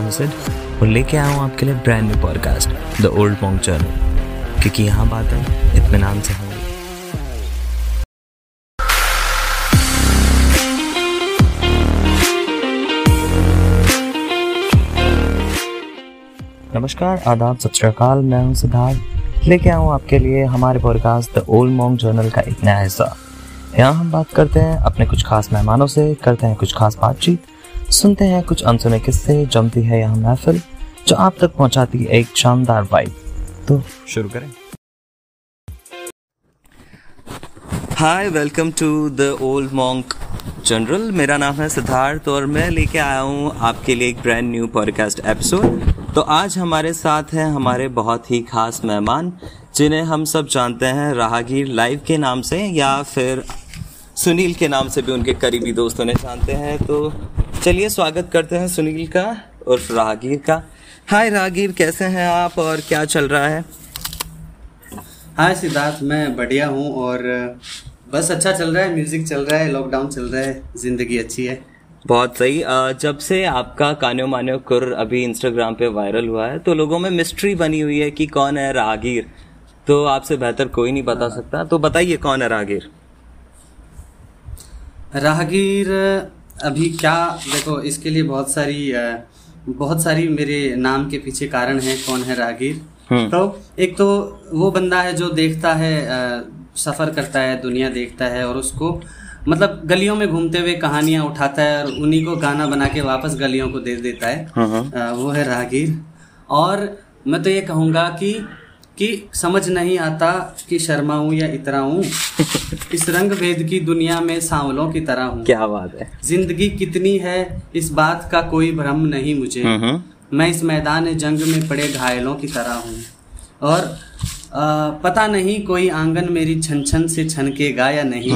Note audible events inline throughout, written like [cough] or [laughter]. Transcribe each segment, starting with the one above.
मैं हुसैन और लेके आया हूँ आपके लिए brand new podcast the Old Monk Journal क्योंकि यहाँ बातें इत्मीनान से होंगी। नमस्कार, आदाब, सत श्रीकाल मैं हूँ सिद्धार्थ। लेके आऊँ आपके लिए हमारे podcast the Old Monk Journal का एक नया हिस्सा। यहाँ हम बात करते हैं अपने कुछ खास मेहमानों से, करते हैं कुछ खास बातचीत सुनते हैं कुछ अनसुने किस्से, जमती है यहाँ महफिल, जो आप तक पहुंचाती है एक शानदार वाइब। तो शुरू करें। Hi welcome to the Old Monk Journal मेरा नाम है सिद्धार्थ और मैं लेके आया हूँ आपके लिए एक ब्रांड न्यू पॉडकास्ट एपिसोड तो आज हमारे साथ हैं हमारे बहुत ही खास मेहमान, जिन्हें हम सब जानते हैं राहगीर लाइव के नाम से या फिर सुनील के नाम से भी उनके करीबी दोस्तों ने जानते हैं। तो चलिए स्वागत करते हैं सुनील का और राहगीर का। हाय राहगीर कैसे हैं आप और क्या चल रहा है? हाय सिद्धार्थ मैं बढ़िया हूँ और बस अच्छा चल रहा है म्यूज़िक चल रहा है लॉकडाउन चल रहा है ज़िंदगी अच्छी है। बहुत सही। जब से आपका कान्यो मान्यो कुर अभी इंस्टाग्राम पे वायरल हुआ है तो लोगों में मिस्ट्री बनी हुई है कि कौन है राहगीर तो आपसे बेहतर कोई नहीं बता सकता। तो बताइए कौन है राहगीर राहगीर अभी क्या देखो इसके लिए बहुत सारी बहुत सारी मेरे नाम के पीछे कारण है कौन है राहगीर हम्म। तो एक तो वो बंदा है जो देखता है सफ़र करता है दुनिया देखता है और उसको मतलब गलियों में घूमते हुए कहानियाँ उठाता है और उन्हीं को गाना बना के वापस गलियों को दे देता है हाँ, हाँ। वो है राहगीर और मैं तो ये कहूँगा कि कि समझ नहीं आता कि शर्माऊं या इतरा हूँ इस रंग भेद की दुनिया में सांवलों की तरह हूँ। क्या बात है। ज़िंदगी कितनी है इस बात का कोई भ्रम नहीं मुझे। मैं इस मैदान जंग में पड़े घायलों की तरह हूँ। और आ, पता नहीं कोई आँगन मेरी छन छन से छनकेगा या नहीं।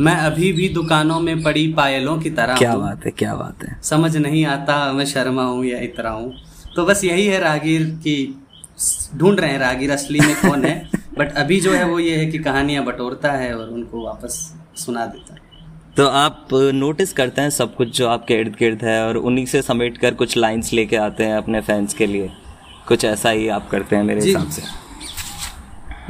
मैं अभी भी दुकानों में पड़ी पायलों की तरह क्या बात है क्या बात है। समझ नहीं आता मैं शर्मा हूँ या इतरा हूँ तो बस यही है रागीर की ढूंढ रहे हैं रागीर असली में कौन है [laughs] बट अभी जो है वो ये है कि कहानियाँ बटोरता है और उनको वापस सुना देता है। तो आप नोटिस करते हैं सब कुछ जो आपके इर्द गिर्द है और उन्हीं से समेट कर कुछ लाइंस लेके आते हैं अपने फैंस के लिए? कुछ ऐसा ही आप करते हैं मेरे हिसाब से?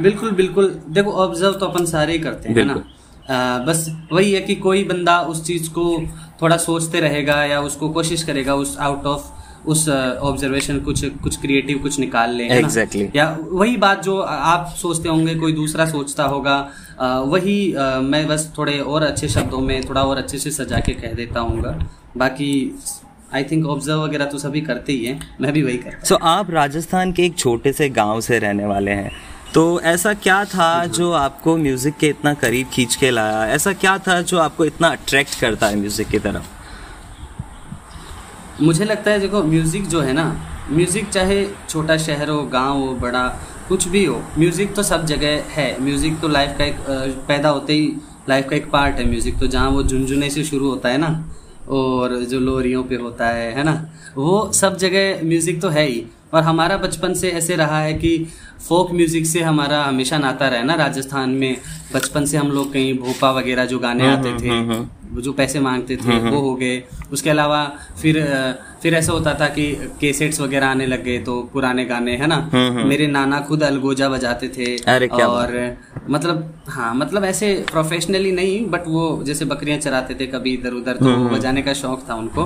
बिल्कुल बिल्कुल। देखो ऑब्ज़र्व तो अपन सारे ही करते हैं ना? आ, बस वही है कि कोई बंदा उस चीज़ को थोड़ा सोचते रहेगा या उसको कोशिश करेगा उस आउट ऑफ़ उस ऑब्जर्वेशन कुछ कुछ क्रिएटिव कुछ निकाल ले exactly. या वही बात जो आप सोचते होंगे कोई दूसरा सोचता होगा आ, वही आ, मैं बस थोड़े और अच्छे शब्दों में थोड़ा और अच्छे से सजा के कह देता हूँ बाकी आई थिंक ऑब्ज़र्व वगैरह तो सभी करते ही हैं मैं भी वही करता सो so, आप राजस्थान के एक छोटे से गाँव से रहने वाले हैं। तो ऐसा क्या था जो आपको म्यूज़िक के इतना करीब खींच के लाया? ऐसा क्या था जो आपको इतना अट्रैक्ट करता है म्यूज़िक की तरफ़? मुझे लगता है देखो म्यूज़िक जो है ना म्यूज़िक चाहे छोटा शहर हो गाँव हो बड़ा कुछ भी हो म्यूज़िक तो सब जगह है। म्यूज़िक तो लाइफ का एक पैदा होते ही लाइफ का एक पार्ट है म्यूज़िक तो जहाँ वो झुंझुने से शुरू होता है ना और जो लोरियों पे होता है है ना वो सब जगह म्यूज़िक तो है ही। और हमारा बचपन से ऐसे रहा है कि फोक म्यूज़िक से हमारा हमेशा नाता रहा ना राजस्थान में बचपन से हम लोग कहीं भोपा वगैरह जो गाने हम्म, आते हम्म, थे। हम्म, जो पैसे मांगते थे वो हो गए। उसके अलावा फिर फिर ऐसा होता था कि केसेट्स वगैरह आने लग गए तो पुराने गाने है ना? मेरे नाना खुद अलगोजा बजाते थे अरे क्या और मतलब हाँ मतलब ऐसे प्रोफेशनली नहीं बट वो जैसे बकरियाँ चराते थे कभी इधर उधर तो बजाने का शौक था उनको।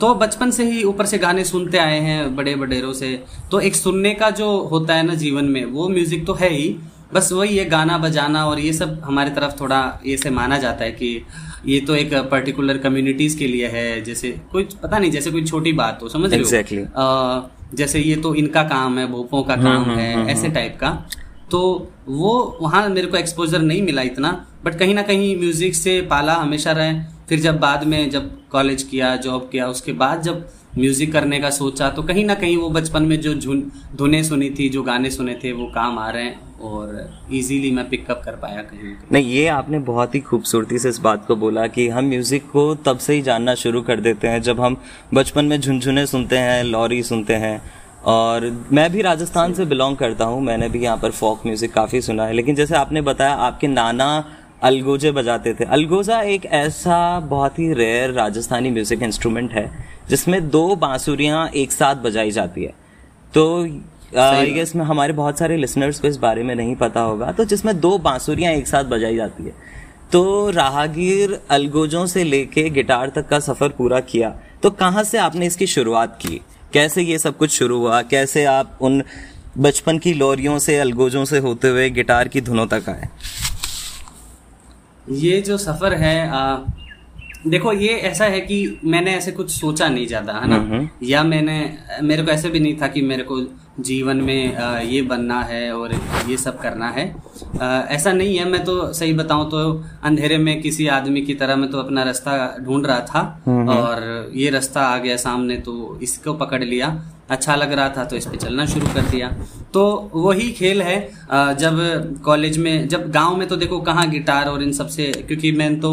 तो बचपन से ही ऊपर से गाने सुनते आए हैं बड़े बडेरों से। तो एक सुनने का जो होता है ना जीवन में वो म्यूज़िक तो है ही बस वही है गाना बजाना और ये सब हमारे तरफ़ थोड़ा ये से माना जाता है कि ये तो एक पर्टिकुलर कम्युनिटीज के लिए है जैसे कोई पता नहीं जैसे कोई छोटी बात हो समझ exactly. रहे जैसे ये तो इनका काम है भोपों का काम हुँ, है हुँ, ऐसे टाइप का। तो वो वहाँ मेरे को एक्सपोजर नहीं मिला इतना बट कहीं ना कहीं म्यूज़िक से पाला हमेशा रहे। फिर जब बाद में जब कॉलेज किया जॉब किया उसके बाद जब म्यूज़िक करने का सोचा तो कहीं ना कहीं वो बचपन में जो झुन, धुने सुनी थी, जो गाने सुने थे, वो काम आ रहे हैं और इजीली मैं पिकअप कर पाया कहीं नहीं, ये आपने बहुत ही खूबसूरती से इस बात को बोला कि हम म्यूज़िक को तब से ही जानना शुरू कर देते हैं, जब हम बचपन में झुनझुने सुनते हैं, लॉरी सुनते हैं। और मैं भी राजस्थान से बिलोंग करता हूँ, मैंने भी यहाँ पर फोक म्यूज़िक काफ़ी सुना है। लेकिन जैसे आपने बताया, आपके नाना अलगोजे बजाते थे। अलगोजा एक ऐसा बहुत ही रेयर राजस्थानी म्यूज़िक इंस्ट्रूमेंट है जिसमें दो बांसुरियाँ एक साथ बजाई जाती है। तो आई गेस में हमारे बहुत सारे लिसनर्स को इस बारे में नहीं पता होगा। तो जिसमें दो बांसुरियाँ एक साथ बजाई जाती है। तो राहगीर अलगोजों से लेके गिटार तक का सफ़र पूरा किया। तो कहाँ से आपने इसकी शुरुआत की? कैसे ये सब कुछ शुरू हुआ? कैसे आप उन बचपन की लोरियों से अलगोजों से होते हुए गिटार की धुनों तक आए? ये जो सफ़र है आ, देखो ये ऐसा है कि मैंने ऐसे कुछ सोचा नहीं ज़्यादा है ना? या मैंने मेरे को ऐसे भी नहीं था कि मेरे को जीवन में आ, ये बनना है और ये सब करना है। आ, ऐसा नहीं है मैं तो सही बताऊँ तो अंधेरे में किसी आदमी की तरह मैं तो अपना रास्ता ढूंढ रहा था और ये रास्ता आ गया सामने तो इसको पकड़ लिया। अच्छा लग रहा था तो इस पे चलना शुरू कर दिया। तो वही खेल है जब कॉलेज में जब गाँव में तो देखो कहाँ गिटार और इन सबसे क्योंकि मैं तो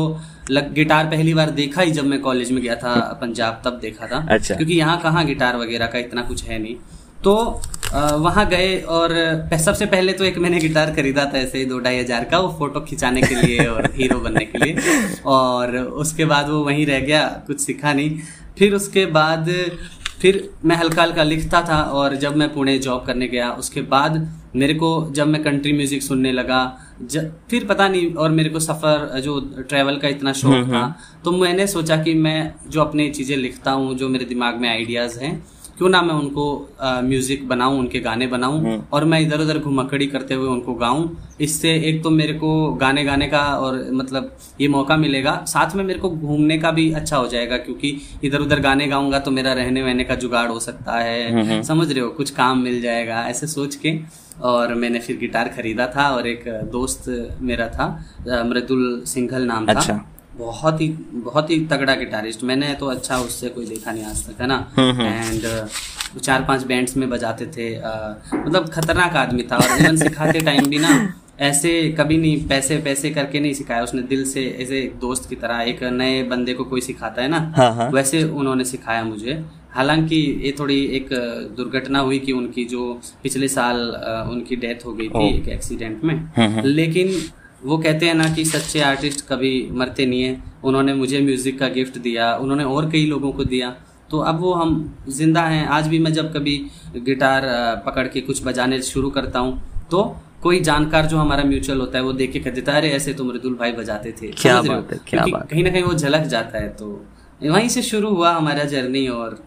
लग, गिटार पहली बार देखा ही जब मैं कॉलेज में गया था पंजाब तब देखा था। अच्छा। क्योंकि यहाँ कहाँ गिटार वगैरह का इतना कुछ है नहीं। तो वहाँ गए और सबसे पहले तो एक मैंने गिटार खरीदा था ऐसे ही दो ढाई हज़ार का वो फ़ोटो खिंचाने के लिए और हीरो बनने के लिए। और उसके बाद वो वहीं रह गया कुछ सीखा नहीं। फिर उसके बाद फिर मैं हल्का हल्का लिखता था और जब मैं पुणे जॉब करने गया उसके बाद मेरे को जब मैं कंट्री म्यूज़िक सुनने लगा फिर पता नहीं और मेरे को सफ़र जो ट्रैवल का इतना शौक हम्म, था हम्म। तो मैंने सोचा कि मैं जो अपनी चीज़ें लिखता हूँ जो मेरे दिमाग में आइडियाज़ हैं क्यों ना मैं उनको म्यूज़िक बनाऊँ उनके गाने बनाऊँ हम्म। और मैं इधर उधर घुमकड़ी करते हुए उनको गाऊं इससे एक तो मेरे को गाने गाने का और मतलब ये मौका मिलेगा साथ में मेरे को घूमने का भी अच्छा हो जाएगा क्योंकि इधर उधर गाने गाऊँगा तो मेरा रहने वहने का जुगाड़ हो सकता है। समझ रहे हो कुछ काम मिल जाएगा ऐसे सोच के और मैंने फिर गिटार खरीदा था और एक दोस्त मेरा था मृदुल सिंघल नाम अच्छा। था बहुत ही बहुत ही तगड़ा गिटारिस्ट मैंने तो अच्छा उससे कोई देखा नहीं आज तक है ना एंड हम्म, हम्म। चार पाँच बैंड्स में बजाते थे uh, मतलब खतरनाक आदमी था और इवन सिखाते टाइम भी ना ऐसे कभी नहीं पैसे पैसे करके नहीं सिखाया उसने दिल से ऐसे एक दोस्त की तरह एक नए बंदे को कोई सिखाता है ना हाँ, हाँ। वैसे उन्होंने सिखाया मुझे हालाँकि ये थोड़ी एक दुर्घटना हुई कि उनकी जो पिछले साल उनकी डेथ हो गई थी एक एक्सीडेंट में। हम्म, लेकिन वो कहते हैं ना कि सच्चे आर्टिस्ट कभी मरते नहीं है। उन्होंने मुझे म्यूज़िक का गिफ्ट दिया उन्होंने और कई लोगों को दिया। तो अब वो हम ज़िंदा हैं। आज भी मैं जब कभी गिटार पकड़ के कुछ बजाने शुरू करता हूँ तो कोई जानकार जो हमारा म्यूचुअल होता है वो देख के कह देता है अरे ऐसे तो मृदुल भाई बजाते थे। क्या बात है क्या बात कहीं ना कहीं वो झलक जाता है। तो वहीं से शुरू हुआ हमारा जर्नी और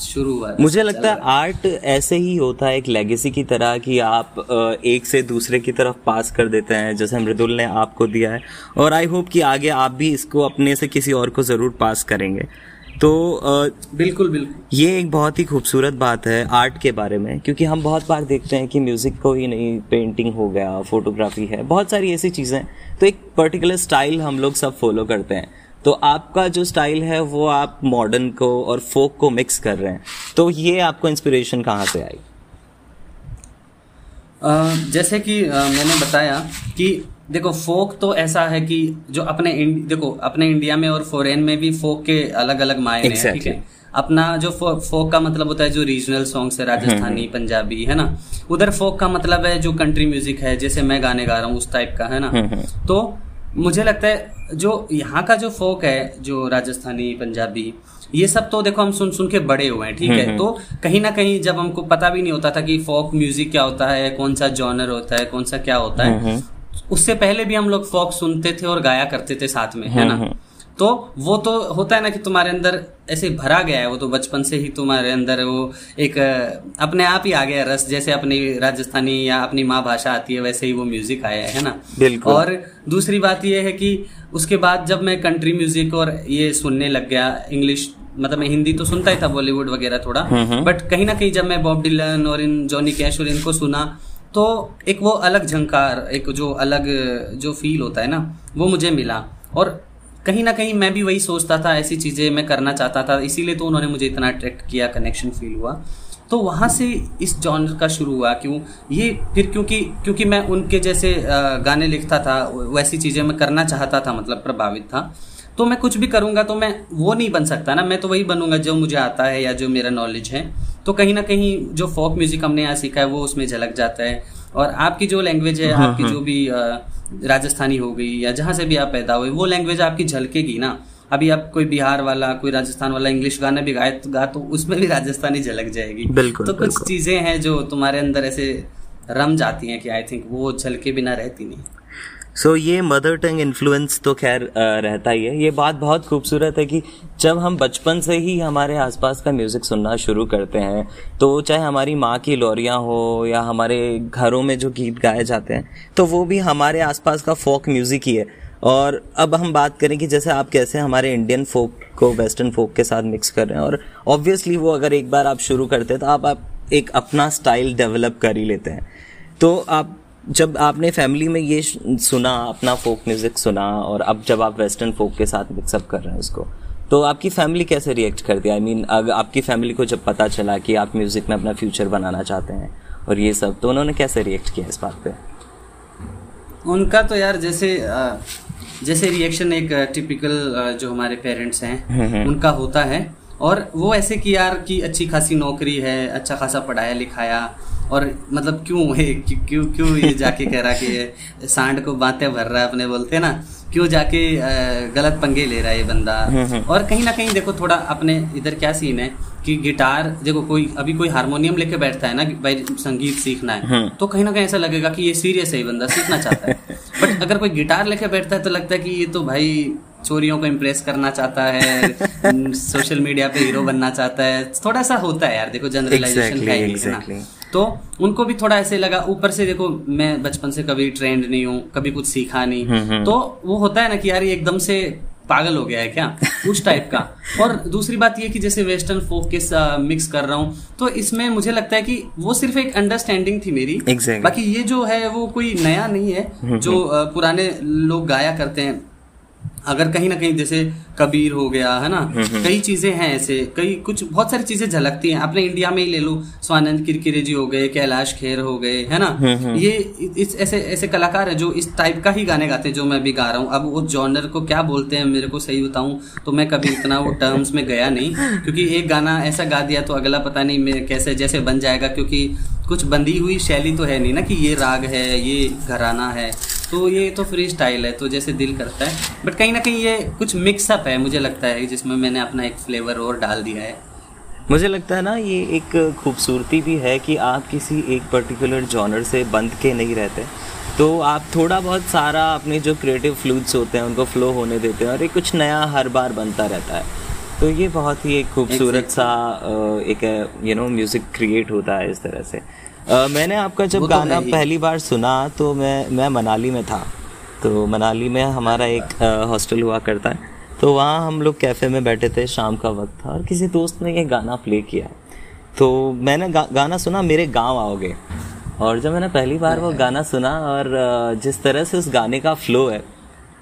शुरू हुआ मुझे लगता है आर्ट ऐसे ही होता है एक लेगेसी की तरह कि आप एक से दूसरे की तरफ़ पास कर देते हैं जैसे मृदुल ने आपको दिया है। और आई होप कि आगे आप भी इसको अपने से किसी और को ज़रूर पास करेंगे। तो बिल्कुल बिल्कुल। ये एक बहुत ही खूबसूरत बात है आर्ट के बारे में क्योंकि हम बहुत बार देखते हैं कि म्यूज़िक को ही नहीं पेंटिंग हो गया फोटोग्राफी है बहुत सारी ऐसी चीज़ें। तो एक पर्टिकुलर स्टाइल हम लोग सब फॉलो करते हैं। तो आपका जो स्टाइल है वो आप मॉडर्न को और फोक को मिक्स कर रहे हैं। तो ये आपको इंस्पिरेशन कहाँ से आई? Uh, जैसे कि uh, मैंने बताया कि देखो फोक तो ऐसा है कि जो अपने देखो अपने इंडिया में और फॉरेन में भी फोक के अलग अलग मायने exactly. हैं ठीक है? अपना जो फो, फोक का मतलब होता है जो रीजनल सॉन्ग्स है राजस्थानी हम्म, हम्म। पंजाबी है ना? उधर फोक का मतलब है जो कंट्री म्यूज़िक है जैसे मैं गाने गा रहा हूँ उस टाइप का है ना? हम्म, तो मुझे लगता है जो यहाँ का जो फोक है जो राजस्थानी पंजाबी ये सब तो देखो हम सुन सुन के बड़े हुए हैं ठीक है? हम्म, तो हम्म। कहीं ना कहीं जब हमको पता भी नहीं होता था कि फोक म्यूज़िक क्या होता है कौन सा जॉनर होता है कौन सा क्या होता है हम्म, उससे पहले भी हम लोग फोक सुनते थे और गाया करते थे साथ में है ना? तो वो तो होता है ना कि तुम्हारे अंदर ऐसे भरा गया है वो तो बचपन से ही तुम्हारे अंदर वो एक अपने आप ही आ गया रस जैसे अपनी राजस्थानी या अपनी माँ भाषा आती है वैसे ही वो म्यूज़िक आया है ना? बिल्कुल। और दूसरी बात ये है कि उसके बाद जब मैं कंट्री म्यूज़िक और ये सुनने लग गया इंग्लिश मतलब मैं हिंदी तो सुनता ही था बॉलीवुड वगैरह थोड़ा बट हम्म, हम्म। कहीं ना कहीं जब मैं बॉब डिलन और इन जॉनी कैश और इनको सुना तो एक वो अलग झंकार एक जो अलग जो फील होता है ना वो मुझे मिला। और कहीं ना कहीं मैं भी वही सोचता था ऐसी चीज़ें मैं करना चाहता था इसीलिए तो उन्होंने मुझे इतना अट्रैक्ट किया कनेक्शन फील हुआ। तो वहाँ से इस जॉनर का शुरू हुआ क्यों? ये फिर क्योंकि क्योंकि मैं उनके जैसे गाने लिखता था वैसी चीज़ें मैं करना चाहता था मतलब प्रभावित था। तो मैं कुछ भी करूँगा तो मैं वो नहीं बन सकता ना मैं तो वही बनूँगा जो मुझे आता है या जो मेरा नॉलेज है। तो कहीं ना कहीं जो फोक म्यूज़िक हमने यहाँ सीखा है वो उसमें झलक जाता है। और आपकी जो लैंग्वेज है आपकी जो भी राजस्थानी हो गई या जहाँ से भी आप पैदा हुए वो लैंग्वेज आपकी झलकेगी ना। अभी आप कोई बिहार वाला कोई राजस्थान वाला इंग्लिश गाना भी गाए तो गा तो उसमें भी राजस्थानी झलक जाएगी। बिल्कुल, तो कुछ चीज़ें हैं जो तुम्हारे अंदर ऐसे रम जाती हैं कि आई थिंक वो झलके बिना रहती नहीं। सो so, ये मदर टंग इन्फ्लुएंस तो खैर रहता ही है। ये बात बहुत खूबसूरत है कि जब हम बचपन से ही हमारे आसपास का म्यूज़िक सुनना शुरू करते हैं तो चाहे हमारी माँ की लोरियाँ हो या हमारे घरों में जो गीत गाए जाते हैं तो वो भी हमारे आसपास का फोक म्यूज़िक ही है। और अब हम बात करें कि जैसे आप कैसे हमारे इंडियन फोक को वेस्टर्न फोक के साथ मिक्स कर रहे हैं और ऑब्वियसली वो अगर एक बार आप शुरू करते हैं तो आप, आप एक अपना स्टाइल डेवलप कर ही लेते हैं। तो आप जब आपने फैमिली में ये सुना अपना फोक म्यूज़िक सुना और अब जब आप वेस्टर्न फोक के साथ मिक्सअप कर रहे हैं उसको तो आपकी फैमिली कैसे रिएक्ट करती है? आई मीन अगर आपकी फैमिली को जब पता चला कि आप म्यूज़िक में अपना फ्यूचर बनाना चाहते हैं और ये सब तो उन्होंने कैसे रिएक्ट किया इस बात पे? उनका तो यार जैसे जैसे रिएक्शन एक टिपिकल जो हमारे पेरेंट्स हैं उनका होता है और वो ऐसे कि यार कि अच्छी खासी नौकरी है अच्छा खासा पढ़ाया लिखाया और मतलब क्यों है? क्यों क्यों ये जाके कह रहा कि सांड को बातें भर रहा है अपने बोलते हैं ना? क्यों जाके गलत पंगे ले रहा है ये बंदा? और कहीं ना कहीं देखो थोड़ा अपने इधर क्या सीन है कि गिटार देखो कोई अभी कोई हारमोनियम लेके बैठता है ना भाई संगीत सीखना है तो कहीं ना कहीं ऐसा लगेगा कि ये सीरियस है ये बंदा सीखना चाहता है। [laughs] बट अगर कोई गिटार लेके बैठता है तो लगता है कि ये तो भाई चोरियों को इम्प्रेस करना चाहता है [laughs] सोशल मीडिया पे हीरो बनना चाहता है। थोड़ा सा होता है यार देखो जनरलाइजेशन Exactly, का ही exactly. ना तो उनको भी थोड़ा ऐसे लगा ऊपर से देखो मैं बचपन से कभी ट्रेंड नहीं हूँ कभी कुछ सीखा नहीं। तो वो होता है ना कि यार ये एकदम से पागल हो गया है क्या? [laughs] उस टाइप का। और दूसरी बात ये कि जैसे वेस्टर्न फोक के मिक्स कर रहा हूँ तो इसमें मुझे लगता है कि वो सिर्फ़ एक अंडरस्टैंडिंग थी मेरी। Exactly. बाकी ये जो है वो कोई नया नहीं है जो पुराने लोग गाया करते हैं। अगर कहीं ना कहीं जैसे कबीर हो गया है ना? कई चीज़ें हैं ऐसे कई कुछ बहुत सारी चीज़ें झलकती हैं। अपने इंडिया में ही ले लो स्वानंद किरकिरे जी हो गए कैलाश खेर हो गए है ना? ये इस ऐसे ऐसे कलाकार है जो इस टाइप का ही गाने गाते हैं जो मैं भी गा रहा हूँ। अब वो जॉनर को क्या बोलते हैं मेरे को सही बताऊँ तो मैं कभी इतना वो टर्म्स में गया नहीं क्योंकि एक गाना ऐसा गा दिया तो अगला पता नहीं मैं कैसे जैसे बन जाएगा क्योंकि कुछ बंधी हुई शैली तो है नहीं ना कि ये राग है ये घराना है। तो ये तो फ्री स्टाइल है तो जैसे दिल करता है। बट कहीं ना कहीं ये कुछ मिक्सअप है मुझे लगता है जिसमें मैंने अपना एक फ्लेवर और डाल दिया है। मुझे लगता है ना ये एक खूबसूरती भी है कि आप किसी एक पर्टिकुलर जॉनर से बंध के नहीं रहते। तो आप थोड़ा बहुत सारा अपने जो क्रिएटिव फ्लूड्स होते हैं उनको फ्लो होने देते हैं और एक कुछ नया हर बार बनता रहता है। तो ये बहुत ही एक खूबसूरत सा एक यू नो म्यूज़िक क्रिएट होता है इस तरह से। मैंने आपका जब तो गाना पहली बार सुना तो मैं मैं मनाली में था। तो मनाली में हमारा एक हॉस्टल हुआ करता है। तो वहाँ हम लोग कैफ़े में बैठे थे शाम का वक्त था और किसी दोस्त ने ये गाना प्ले किया। तो मैंने गा, गाना सुना मेरे गाँव आओगे। और जब मैंने पहली बार वो गाना सुना और जिस तरह से उस गाने का फ्लो है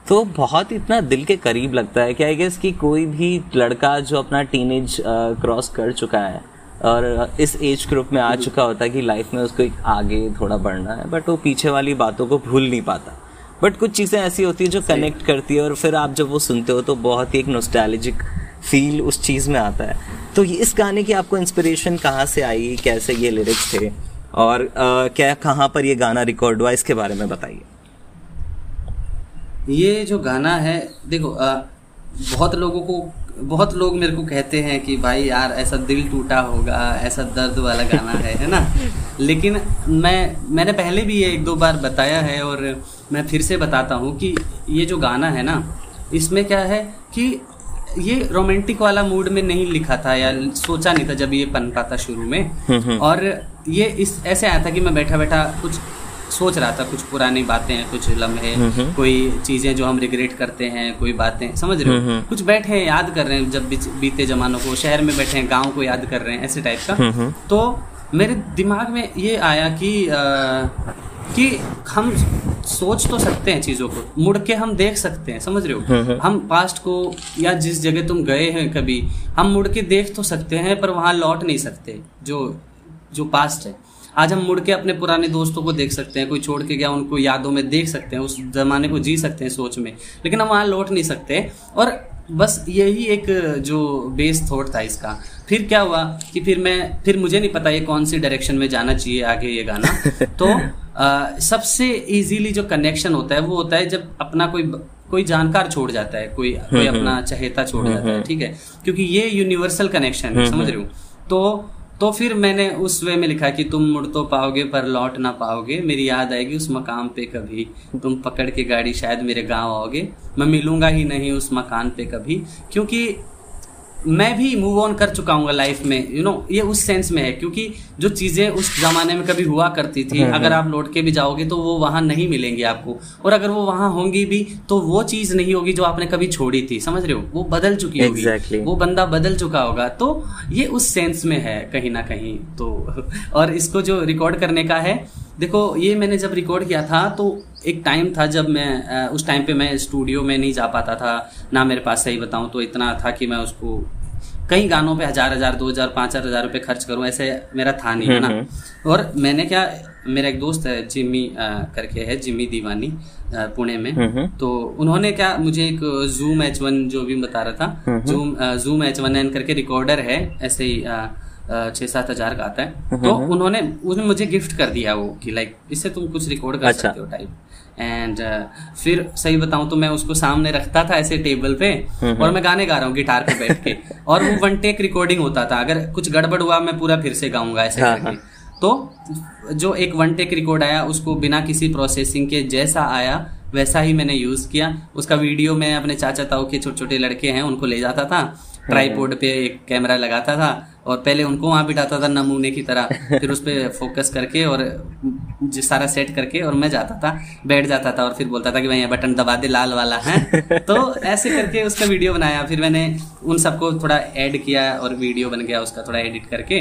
तो बहुत इतना दिल के करीब लगता है कि आई गेस कि कोई भी लड़का जो अपना टीनेज क्रॉस कर चुका है और इस एज ग्रुप में आ चुका होता है कि लाइफ में उसको एक आगे थोड़ा बढ़ना है बट वो पीछे वाली बातों को भूल नहीं पाता। बट कुछ चीज़ें ऐसी होती है जो कनेक्ट करती है और फिर आप जब वो सुनते हो तो बहुत ही एक नोस्टैल्जिक फील उस चीज़ में आता है। तो इस गाने की आपको इंस्पिरेशन कहाँ से आई? कैसे ये लिरिक्स थे? और अ, क्या कहाँ पर ये गाना रिकॉर्ड हुआ? इसके बारे में बताइए। ये जो गाना है देखो अ, बहुत लोगों को बहुत लोग मेरे को कहते हैं कि भाई यार ऐसा दिल टूटा होगा ऐसा दर्द वाला गाना है है ना? [laughs] लेकिन मैं मैंने पहले भी ये एक दो बार बताया है और मैं फिर से बताता हूँ कि ये जो गाना है ना इसमें क्या है कि ये रोमांटिक वाला मूड में नहीं लिखा था या सोचा नहीं था जब ये पन था शुरू में। और ये इस ऐसे आया था कि मैं बैठा बैठा कुछ सोच रहा था कुछ पुरानी बातें हैं कुछ लम्हे कोई चीज़ें जो हम रिग्रेट करते हैं कोई बातें समझ रहे हो? कुछ बैठे हैं याद कर रहे हैं जब बीते जमानों को शहर में बैठे हैं गाँव को याद कर रहे हैं ऐसे टाइप का। तो मेरे दिमाग में ये आया कि आ, कि हम सोच तो सकते हैं चीज़ों को मुड़ के हम देख सकते हैं समझ रहे हो? हम पास्ट को या जिस जगह तुम गए हैं कभी हम मुड़ के देख तो सकते हैं पर वहाँ लौट नहीं सकते जो जो पास्ट है। आज हम मुड़ के अपने पुराने दोस्तों को देख सकते हैं कोई छोड़ के गया उनको यादों में देख सकते हैं उस जमाने को जी सकते हैं सोच में। लेकिन हम वहाँ लौट नहीं सकते और बस यही एक जो बेस थॉट था इसका। फिर क्या हुआ कि फिर मैं फिर मुझे नहीं पता ये कौन सी डायरेक्शन में जाना चाहिए आगे ये गाना। [laughs] तो आ, सबसे इजीली जो कनेक्शन होता है वो होता है जब अपना कोई कोई जानकार छोड़ जाता है कोई कोई अपना चहेता छोड़ जाता है ठीक है? क्योंकि ये यूनिवर्सल कनेक्शन है समझ रहे हो? तो तो फिर मैंने उस वे में लिखा कि तुम मुड़ तो पाओगे, पर लौट ना पाओगे। मेरी याद आएगी उस मकान पे कभी। तुम पकड़ के गाड़ी शायद मेरे गाँव आओगे। मैं मिलूँगा ही नहीं उस मकान पे कभी। क्योंकि मैं भी मूव ऑन कर चुका हूँ लाइफ में यू you नो know, ये उस सेंस में है क्योंकि जो चीज़ें उस जमाने में कभी हुआ करती थी हम्म, अगर आप लौट के भी जाओगे तो वो वहाँ नहीं मिलेंगी आपको। और अगर वो वहाँ होंगी भी तो वो चीज़ नहीं होगी जो आपने कभी छोड़ी थी समझ रहे हो? वो बदल चुकी होगी। Exactly. वो बंदा बदल चुका होगा। तो ये उस सेंस में है कहीं ना कहीं तो [laughs] और इसको जो रिकॉर्ड करने का है देखो ये मैंने जब रिकॉर्ड किया था तो एक टाइम था जब मैं उस टाइम पे मैं स्टूडियो में नहीं जा पाता था ना मेरे पास सही बताऊँ तो इतना था कि मैं उसको कई गानों पे हज़ार हज़ार दो हज़ार पाँच हज़ार हज़ार रुपए खर्च करूँ ऐसे मेरा था नहीं है ना? और मैंने क्या मेरा एक दोस्त है जिम्मी अ, करके है जिम्मी दीवानी पुणे में। तो उन्होंने क्या मुझे एक जूम एच वन जो भी बता रहा था Zoom Zoom H one N करके रिकॉर्डर है ऐसे ही छह सात हज़ार का आता है। तो उन्होंने उसने मुझे गिफ्ट कर दिया वो कि लाइक इससे तुम कुछ रिकॉर्ड कर अच्छा। सकते हो टाइप एंड फिर सही बताऊँ तो मैं उसको सामने रखता था ऐसे टेबल पे और मैं गाने गा रहा हूँ गिटार पे बैठ के। [laughs] और वो वन टेक रिकॉर्डिंग होता था। अगर कुछ गड़बड़ हुआ मैं पूरा फिर से गाऊँगा ऐसे हाँ, करके। तो जो एक वन टेक रिकॉर्ड आया उसको बिना किसी प्रोसेसिंग के जैसा आया वैसा ही मैंने यूज़ किया। उसका वीडियो मैं अपने चाचा ताऊ के छोटे छोटे लड़के हैं उनको ले जाता था। ट्राईपोर्ड पे एक कैमरा लगाता था। और पहले उनको वहाँ बिठाता था नमूने की तरह [laughs] फिर उस पर फोकस करके और सारा सेट करके और मैं जाता था बैठ जाता था और फिर बोलता था कि भाई ये बटन दबा दे लाल वाला है। [laughs] तो ऐसे करके उसका वीडियो बनाया। फिर मैंने उन सबको थोड़ा ऐड किया और वीडियो बन गया उसका थोड़ा एडिट करके।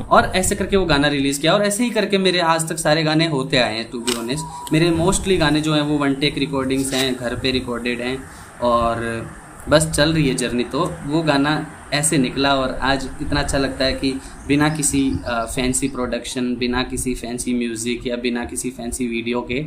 और ऐसे करके वो गाना रिलीज़ किया और ऐसे ही करके मेरे आज तक सारे गाने होते आए हैं टू बी ऑनेस्ट मेरे मोस्टली गाने जो हैं वो वन टेक रिकॉर्डिंग्स हैं घर पे रिकॉर्डेड हैं और बस चल रही है जर्नी तो वो गाना ऐसे निकला और आज इतना अच्छा लगता है कि बिना किसी फैंसी प्रोडक्शन बिना किसी फैंसी म्यूज़िक या बिना किसी फैंसी वीडियो के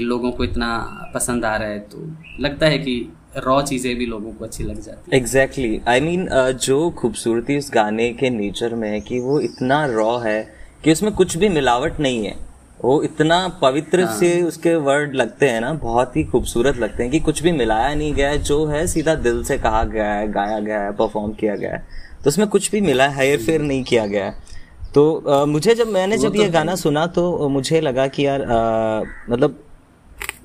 लोगों को इतना पसंद आ रहा है। तो लगता है कि रॉ चीज़ें भी लोगों को अच्छी लग जाती है। एग्जैक्टली आई मीन जो खूबसूरती उस गाने के नेचर में है कि वो इतना रॉ है कि उसमें कुछ भी मिलावट नहीं है। वो इतना पवित्र हाँ। से उसके वर्ड लगते हैं ना बहुत ही खूबसूरत लगते हैं कि कुछ भी मिलाया नहीं गया है जो है सीधा दिल से कहा गया है गाया गया है परफॉर्म किया गया है। तो उसमें कुछ भी मिला है हेर फेर नहीं किया गया है। तो आ, मुझे जब मैंने जब तो ये गाना सुना तो मुझे लगा कि यार आ, मतलब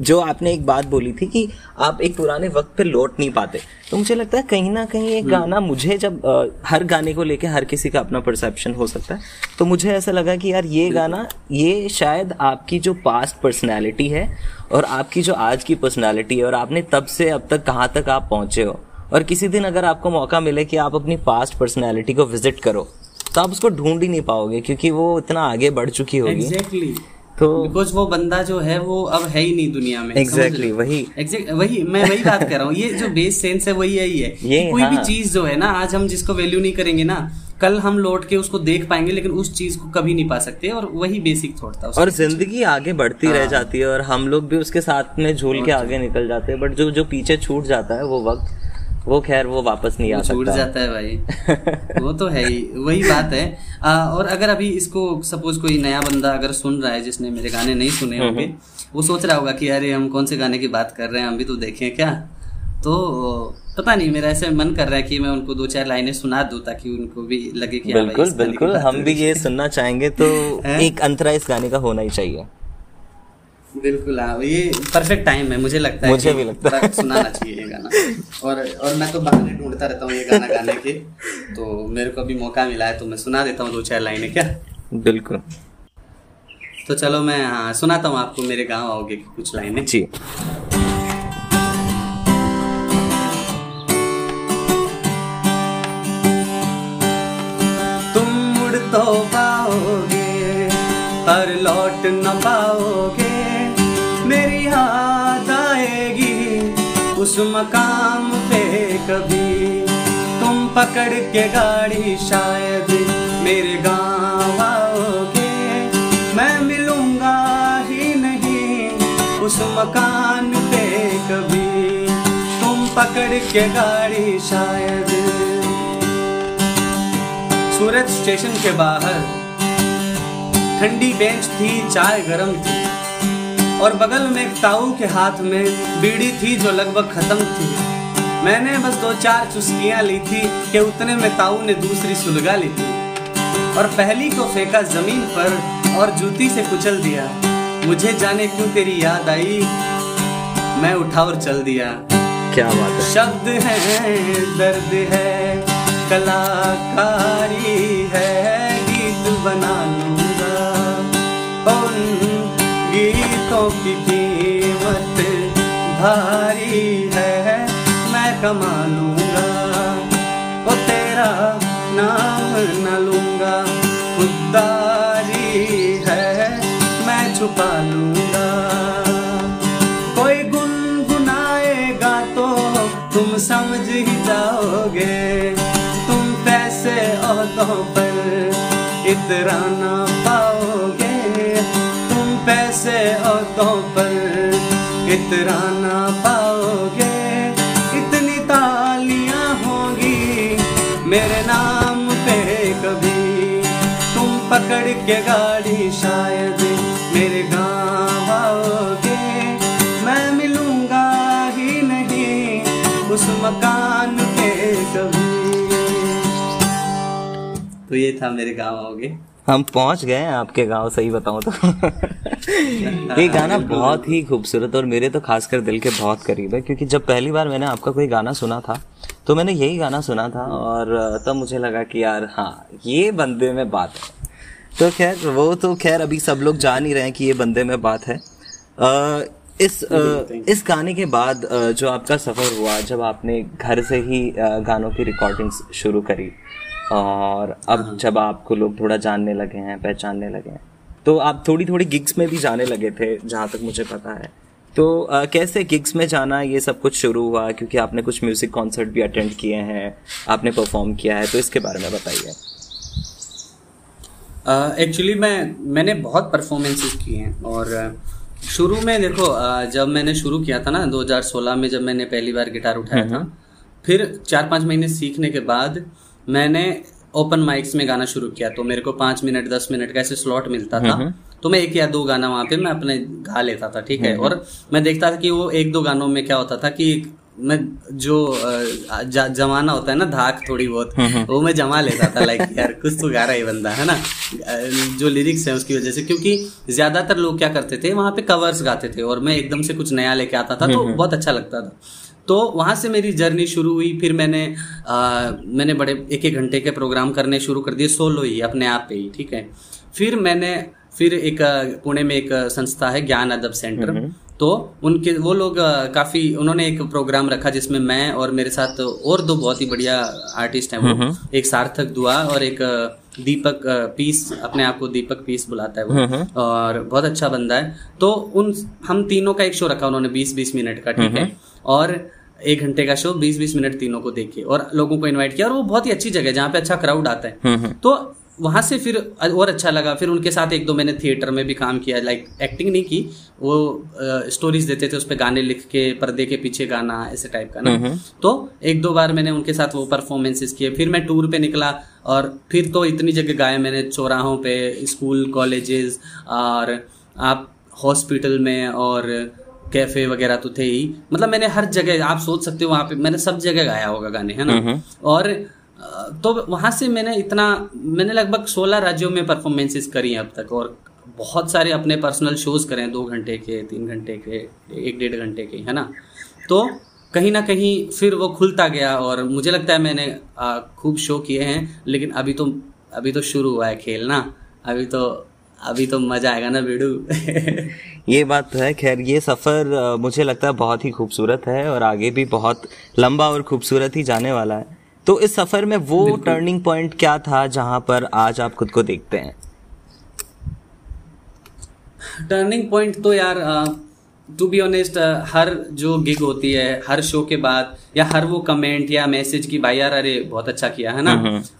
जो आपने एक बात बोली थी कि आप एक पुराने वक्त पे लौट नहीं पाते। तो मुझे लगता है कहीं ना कहीं एक गाना मुझे जब अ, हर गाने को लेके हर किसी का अपना परसेप्शन हो सकता है तो मुझे ऐसा लगा कि यार ये गाना ये शायद आपकी जो पास्ट पर्सनैलिटी है और आपकी जो आज की पर्सनैलिटी है और आपने तब से अब तक कहाँ तक आप पहुँचे हो। और किसी दिन अगर आपको मौका मिले कि आप अपनी पास्ट पर्सनैलिटी को विज़िट करो तो आप उसको ढूंढ ही नहीं पाओगे क्योंकि वो इतना आगे बढ़ चुकी होगी। एग्जैक्टली तो बिकॉज़ वो बंदा जो है वो अब है ही नहीं दुनिया में Exactly, वही। एग्जैक्ट वही मैं वही बात कर रहा हूँ ये जो बेस सेंस है वही यही है ये, कि कोई भी हाँ। चीज़ जो है ना आज हम जिसको वैल्यू नहीं करेंगे ना कल हम लौट के उसको देख पाएँगे लेकिन उस चीज़ को कभी नहीं पा सकते और वही बेसिक थॉट था और ज़िंदगी आगे बढ़ती हाँ। रह जाती है और हम लोग भी उसके साथ में झूल के आगे निकल जाते हैं बट जो जो पीछे छूट जाता है वो वक्त वो खैर वो वापस नहीं आ वो छूट सकता। जाता है भाई। [laughs] वो तो है ही वही बात है। आ, और अगर अभी इसको सपोज़ कोई नया बंदा अगर सुन रहा है जिसने मेरे गाने नहीं सुने हम्म, होंगे वो सोच रहा होगा कि अरे हम कौन से गाने की बात कर रहे हैं हम भी तो देखें क्या? तो पता नहीं मेरा ऐसे मन कर रहा है कि मैं उनको दो चार लाइनें सुना दूँ ताकि उनको भी लगे कि हाँ बिल्कुल बिल्कुल हम भी ये सुनना चाहेंगे तो [laughs] एक अंतरा इस गाने का होना ही चाहिए। बिल्कुल हाँ ये परफेक्ट टाइम है मुझे लगता है मुझे भी लगता है। सुनाना चाहिए ये गाना। और और मैं तो बहाने ढूंढता रहता हूँ ये गाना गाने के। तो मेरे को अभी मौका मिला है तो मैं सुना देता हूँ दो चार लाइनें क्या? बिल्कुल। तो चलो मैं हाँ सुनाता हूँ आपको मेरे गाँव आओगे की कुछ लाइनें? जी। तुम मुड़ तो पाओगे पर लौट न पाओगे। उस मकाम पे कभी तुम पकड़ के गाड़ी शायद मेरे गाँव आओगे। मैं मिलूँगा ही नहीं उस मकान पे कभी तुम पकड़ के गाड़ी शायद। सूरत स्टेशन के बाहर, ठंडी बेंच थी, चाय गरम थी। और बगल में एक ताऊ के हाथ में बीड़ी थी जो लगभग खत्म थी। मैंने बस दो चार चुस्कियाँ ली थी कि उतने में ताऊ ने दूसरी सुलगा ली थी। और पहली को फेंका ज़मीन पर और जूती से कुचल दिया। मुझे जाने क्यों तेरी याद आई? मैं उठा और चल दिया। क्या बात है? शब्द है दर्द है कलाकारी है गीत बना लूँगा की कीमत भारी है, मैं कमा लूँगा। ओ तेरा नाम न लूँगा, खुददारी है, मैं छुपा लूँगा। कोई गुनगुनाएगा तो तुम समझ ही जाओगे, तुम पैसे औदों पर इतराना पाओगे। तुम पैसे औदों पर इतराना पाओगे, इतनी तालियाँ होंगी। मेरे नाम पे कभी तुम पकड़ के गाड़ी शायद मेरे गाँव आओगे। मैं मिलूँगा ही नहीं उस मकान पे कभी। तो ये था मेरे गाँव आओगे। हम पहुँच गए हैं आपके गाँव सही बताऊँ तो। ये गाना बहुत ही खूबसूरत और मेरे तो खासकर दिल के बहुत करीब है क्योंकि जब पहली बार मैंने आपका कोई गाना सुना था तो मैंने यही गाना सुना था और तब मुझे लगा कि यार हाँ ये बंदे में बात है। तो खैर वो तो खैर अभी सब लोग जान ही रहे हैं कि ये बंदे में बात है। अ, इस अ, इस गाने के बाद जो आपका सफ़र हुआ जब आपने घर से ही गानों की रिकॉर्डिंग्स शुरू करी और अब जब आपको लोग थोड़ा जानने लगे हैं पहचानने लगे हैं तो आप थोड़ी थोड़ी गिग्स में भी जाने लगे थे जहाँ तक मुझे पता है। तो अ, कैसे गिग्स में जाना ये सब कुछ शुरू हुआ? क्योंकि आपने कुछ म्यूज़िक कॉन्सर्ट भी अटेंड किए हैं आपने परफॉर्म किया है तो इसके बारे में बताइए। एक्चुअली मैं मैंने बहुत परफॉर्मेंसेस किए हैं और शुरू में देखो अ, जब मैंने शुरू किया था ना 2016 में जब मैंने पहली बार गिटार उठाया था फिर चार पाँच महीने सीखने के बाद मैंने ओपन माइक्स में गाना शुरू किया तो मेरे को पाँच मिनट दस मिनट का ऐसे स्लॉट मिलता था। तो मैं एक या दो गाना वहाँ पे मैं अपने गा लेता था ठीक है? और मैं देखता था कि वो एक दो गानों में क्या होता था कि मैं जो जमाना होता है ना धाक थोड़ी बहुत वो मैं जमा लेता था लाइक यार कुछ तो गा रहा है बंदा है ना? जो लिरिक्स है उसकी वजह से क्योंकि ज़्यादातर लोग क्या करते थे वहाँ पे कवर्स गाते थे और मैं एकदम से कुछ नया लेके आता था तो बहुत अच्छा लगता था। तो वहाँ से मेरी जर्नी शुरू हुई फिर मैंने आ, मैंने बड़े एक एक घंटे के प्रोग्राम करने शुरू कर दिए सोलो ही अपने आप पे ही ठीक है? फिर मैंने फिर एक पुणे में एक संस्था है ज्ञान अदब सेंटर। तो उनके वो लोग काफ़ी उन्होंने एक प्रोग्राम रखा जिसमें मैं और मेरे साथ और दो बहुत ही बढ़िया आर्टिस्ट हैं वो। एक सार्थक दुआ और एक दीपक पीस अपने आप को दीपक पीस बुलाता है वो। और बहुत अच्छा बंदा है। तो उन हम तीनों का एक शो रखा उन्होंने बीस बीस मिनट का ठीक है? और एक घंटे का शो बीस बीस मिनट तीनों को देखे और लोगों को इनवाइट किया और वो बहुत ही अच्छी जगह है जहाँ पे अच्छा क्राउड आता है। तो वहाँ से फिर और अच्छा लगा। फिर उनके साथ एक दो मैंने थिएटर में भी काम किया लाइक एक्टिंग नहीं की वो स्टोरीज देते थे उस पर गाने लिख के पर्दे के पीछे गाना ऐसे टाइप का ना। तो एक दो बार मैंने उनके साथ वो परफॉर्मेंसेस किए। फिर मैं टूर पे निकला और फिर तो इतनी जगह गाए मैंने चौराहों पे स्कूल कॉलेजेस और आप हॉस्पिटल में और कैफ़े वगैरह तो थे ही। मतलब मैंने हर जगह आप सोच सकते हो वहाँ पे मैंने सब जगह गाया होगा गाने है ना? और तो वहाँ से मैंने इतना मैंने लगभग 16 राज्यों में परफॉर्मेंसेस करी हैं अब तक और बहुत सारे अपने पर्सनल शोज़ करे दो घंटे के तीन घंटे के एक डेढ़ घंटे के है ना? तो कहीं ना कहीं फिर वो खुलता गया और मुझे लगता है मैंने खूब शो किए हैं लेकिन अभी तो अभी तो शुरू हुआ है खेल ना? अभी तो अभी तो मज़ा आएगा ना बेडू [laughs] ये बात तो है खैर ये सफ़र मुझे लगता है बहुत ही खूबसूरत है और आगे भी बहुत लंबा और खूबसूरत ही जाने वाला है। तो इस सफ़र में वो टर्निंग पॉइंट क्या था जहाँ पर आज आप खुद को देखते हैं? टर्निंग पॉइंट तो यार टू बी ऑनेस्ट हर जो गिग होती है हर शो के बाद या हर वो कमेंट या मैसेज की भाई यार अरे बहुत अच्छा किया है ना?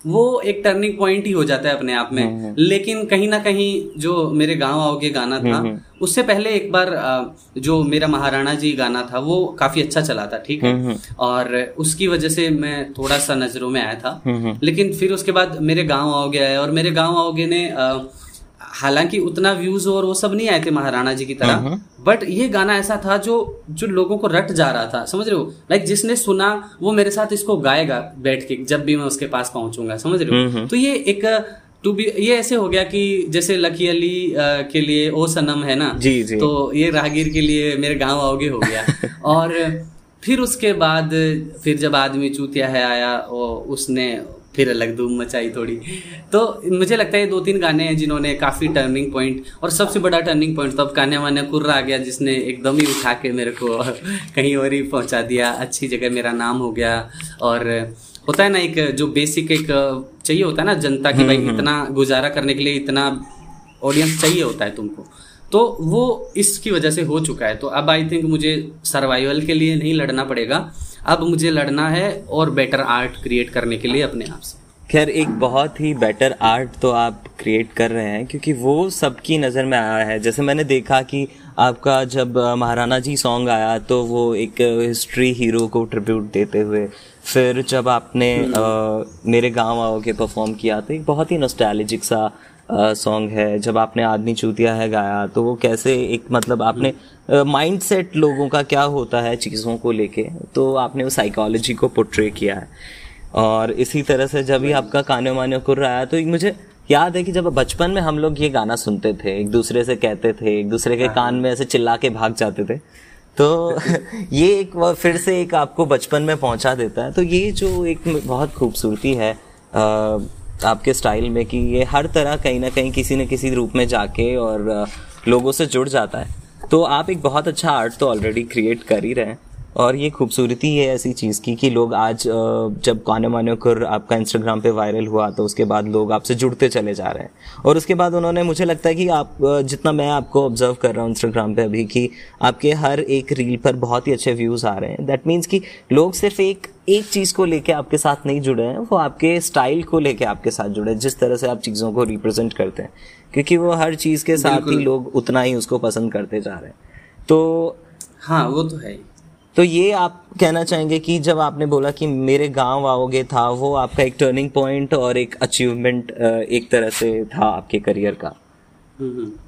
वो एक टर्निंग पॉइंट ही हो जाता है अपने आप में। लेकिन कहीं ना कहीं जो मेरे गाँव आओगे गाना था उससे पहले एक बार जो मेरा महाराणा जी गाना था वो काफ़ी अच्छा चला था ठीक है? और उसकी वजह से मैं थोड़ा सा नज़रों में आया था। लेकिन फिर उसके बाद मेरे गाँव आओगे आया और मेरे गाँव आओगे ने अ, हालाँकि उतना व्यूज़ और वो सब नहीं आए थे महाराणा जी की तरह बट ये गाना ऐसा था जो जो लोगों को रट जा रहा था समझ रहे हो? लाइक जिसने सुना वो मेरे साथ इसको गाएगा बैठ के जब भी मैं उसके पास पहुंचूँगा समझ रहे हो? तो ये एक टू बी ये ऐसे हो गया कि जैसे लकी अली के लिए ओ सनम है ना? जी जी। तो ये राहगीर के लिए मेरे गाँव आओगे हो गया। [laughs] और फिर उसके बाद फिर जब आदमी चूतिया है आया वो उसने फिर अलग धूम मचाई थोड़ी। तो मुझे लगता है दो तीन गाने हैं जिन्होंने काफ़ी टर्निंग पॉइंट और सबसे बड़ा टर्निंग पॉइंट तो अब कान्या वान्या कुर्रा आ गया जिसने एकदम ही उठा के मेरे को [laughs] कहीं और ही पहुँचा दिया। अच्छी जगह मेरा नाम हो गया। और होता है ना एक जो बेसिक एक चाहिए होता है ना जनता की भाई हम्म, हम्म। इतना गुजारा करने के लिए इतना ऑडियंस चाहिए होता है तुमको। तो वो इसकी वजह से हो चुका है। तो अब आई थिंक मुझे सर्वाइवल के लिए नहीं लड़ना पड़ेगा। अब मुझे लड़ना है और बेटर आर्ट क्रिएट करने के लिए अपने आप से। खैर एक बहुत ही बेटर आर्ट तो आप क्रिएट कर रहे हैं क्योंकि वो सबकी नज़र में आया है। जैसे मैंने देखा कि आपका जब महाराणा जी सॉन्ग आया तो वो एक हिस्ट्री हीरो को ट्रिब्यूट देते हुए फिर जब आपने अ, मेरे गाँव के परफॉर्म किया तो एक बहुत ही नॉस्टैल्जिक सा सॉन्ग है जब आपने आदमी चूतिया है गाया तो वो कैसे एक मतलब आपने माइंड सेट लोगों का क्या होता है चीज़ों को लेके तो आपने उस साइकोलॉजी को पोट्रे किया है। और इसी तरह से जब भी आपका कानो मानो कुर आया तो मुझे याद है कि जब बचपन में हम लोग ये गाना सुनते थे एक दूसरे से कहते थे एक दूसरे के कान में ऐसे चिल्ला के भाग जाते थे तो [laughs] ये एक फिर से एक आपको बचपन में पहुँचा देता है। तो ये जो एक बहुत खूबसूरती है अ, आपके स्टाइल में कि ये हर तरह कहीं ना कहीं किसी न किसी रूप में जाके और लोगों से जुड़ जाता है। तो आप एक बहुत अच्छा आर्ट तो ऑलरेडी क्रिएट कर ही रहे हैं। और ये खूबसूरती है ऐसी चीज़ की कि लोग आज जब गाने माने कर आपका इंस्टाग्राम पे वायरल हुआ तो उसके बाद लोग आपसे जुड़ते चले जा रहे हैं। और उसके बाद उन्होंने मुझे लगता है कि आप जितना मैं आपको ऑब्ज़र्व कर रहा हूँ इंस्टाग्राम पे अभी कि आपके हर एक रील पर बहुत ही अच्छे व्यूज़ आ रहे हैं। दैट मीन्स कि लोग सिर्फ़ एक एक चीज़ को लेके आपके साथ नहीं जुड़े हैं वो आपके स्टाइल को लेके आपके साथ जुड़े हैं जिस तरह से आप चीज़ों को रिप्रेजेंट करते हैं। क्योंकि वो हर चीज़ के साथ ही लोग उतना ही उसको पसंद करते जा रहे हैं। तो हाँ वो तो है ही। तो ये आप कहना चाहेंगे कि जब आपने बोला कि मेरे गाँव आओगे था वो आपका एक टर्निंग पॉइंट और एक अचीवमेंट एक तरह से था आपके करियर का।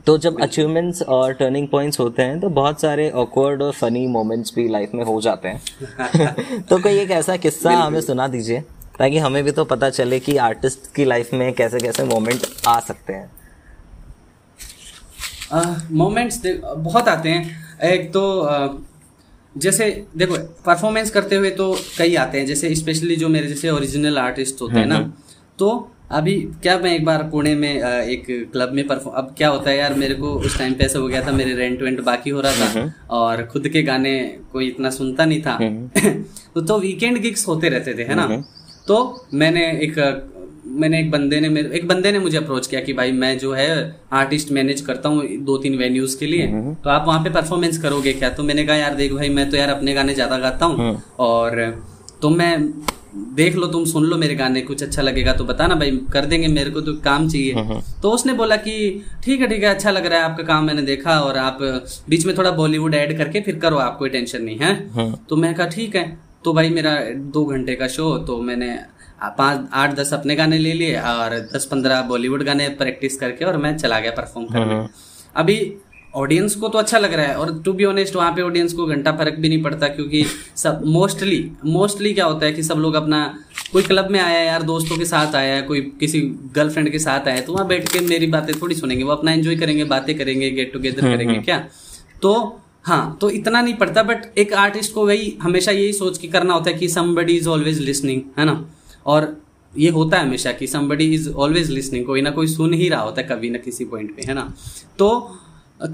तो जब अचीवमेंट्स और टर्निंग पॉइंट्स होते हैं तो बहुत सारे ऑकवर्ड और फनी मोमेंट्स भी लाइफ में हो जाते हैं। [laughs] तो कोई एक ऐसा किस्सा हमें सुना दीजिए ताकि हमें भी तो पता चले कि आर्टिस्ट की लाइफ में कैसे कैसे मोमेंट आ सकते हैं। मोमेंट्स बहुत आते हैं। एक तो अ, जैसे देखो परफॉर्मेंस करते हुए तो कई आते हैं जैसे स्पेशली जो मेरे जैसे ओरिजिनल आर्टिस्ट होते हैं ना तो अभी क्या मैं एक बार पुणे में एक क्लब में परफॉर्म अब क्या होता है यार मेरे को उस टाइम पे ऐसा हो गया था मेरे रेंट वेंट बाकी हो रहा था और खुद के गाने कोई इतना सुनता नहीं था। [laughs] तो, तो वीकेंड गिग्स होते रहते थे है ना? तो मैंने एक मैंने एक बंदे ने मेरे एक बंदे ने मुझे अप्रोच किया कि भाई मैं जो है आर्टिस्ट मैनेज करता हूँ दो तीन वेन्यूज के लिए। तो आप वहाँ पे परफॉर्मेंस करोगे क्या? तो मैंने कहा यार देख भाई मैं तो यार अपने गाने ज़्यादा गाता हूँ। और तो मैं देख लो तुम सुन लो मेरे गाने कुछ अच्छा लगेगा तो बताना भाई कर देंगे मेरे को तो काम चाहिए। तो उसने बोला कि ठीक है ठीक है अच्छा लग रहा है आपका काम मैंने देखा और आप बीच में थोड़ा बॉलीवुड ऐड करके फिर करो आप कोई टेंशन नहीं है? तो मैं कहा ठीक है। तो भाई मेरा दो घंटे का शो तो मैंने पाँच आठ दस अपने गाने ले लिए और दस पंद्रह बॉलीवुड गाने प्रैक्टिस करके और मैं चला गया परफॉर्म करने। अभी ऑडियंस को तो अच्छा लग रहा है और टू बी ऑनेस्ट वहाँ पे ऑडियंस को घंटा फ़र्क भी नहीं पड़ता क्योंकि सब मोस्टली मोस्टली क्या होता है कि सब लोग अपना कोई क्लब में आया है यार दोस्तों के साथ आया है कोई किसी गर्लफ्रेंड के साथ आया है तो वहाँ बैठ के मेरी बातें थोड़ी सुनेंगे वो अपना एंजॉय करेंगे बातें करेंगे गेट टुगेदर करेंगे क्या? तो हाँ तो इतना नहीं पड़ता बट एक आर्टिस्ट को वही हमेशा यही सोच के करना होता है कि समबडी इज़ ऑलवेज लिसनिंग है ना? और ये होता है हमेशा कि समबडी इज़ ऑलवेज लिसनिंग कोई ना कोई सुन ही रहा होता है कभी ना किसी पॉइंट पे है ना? तो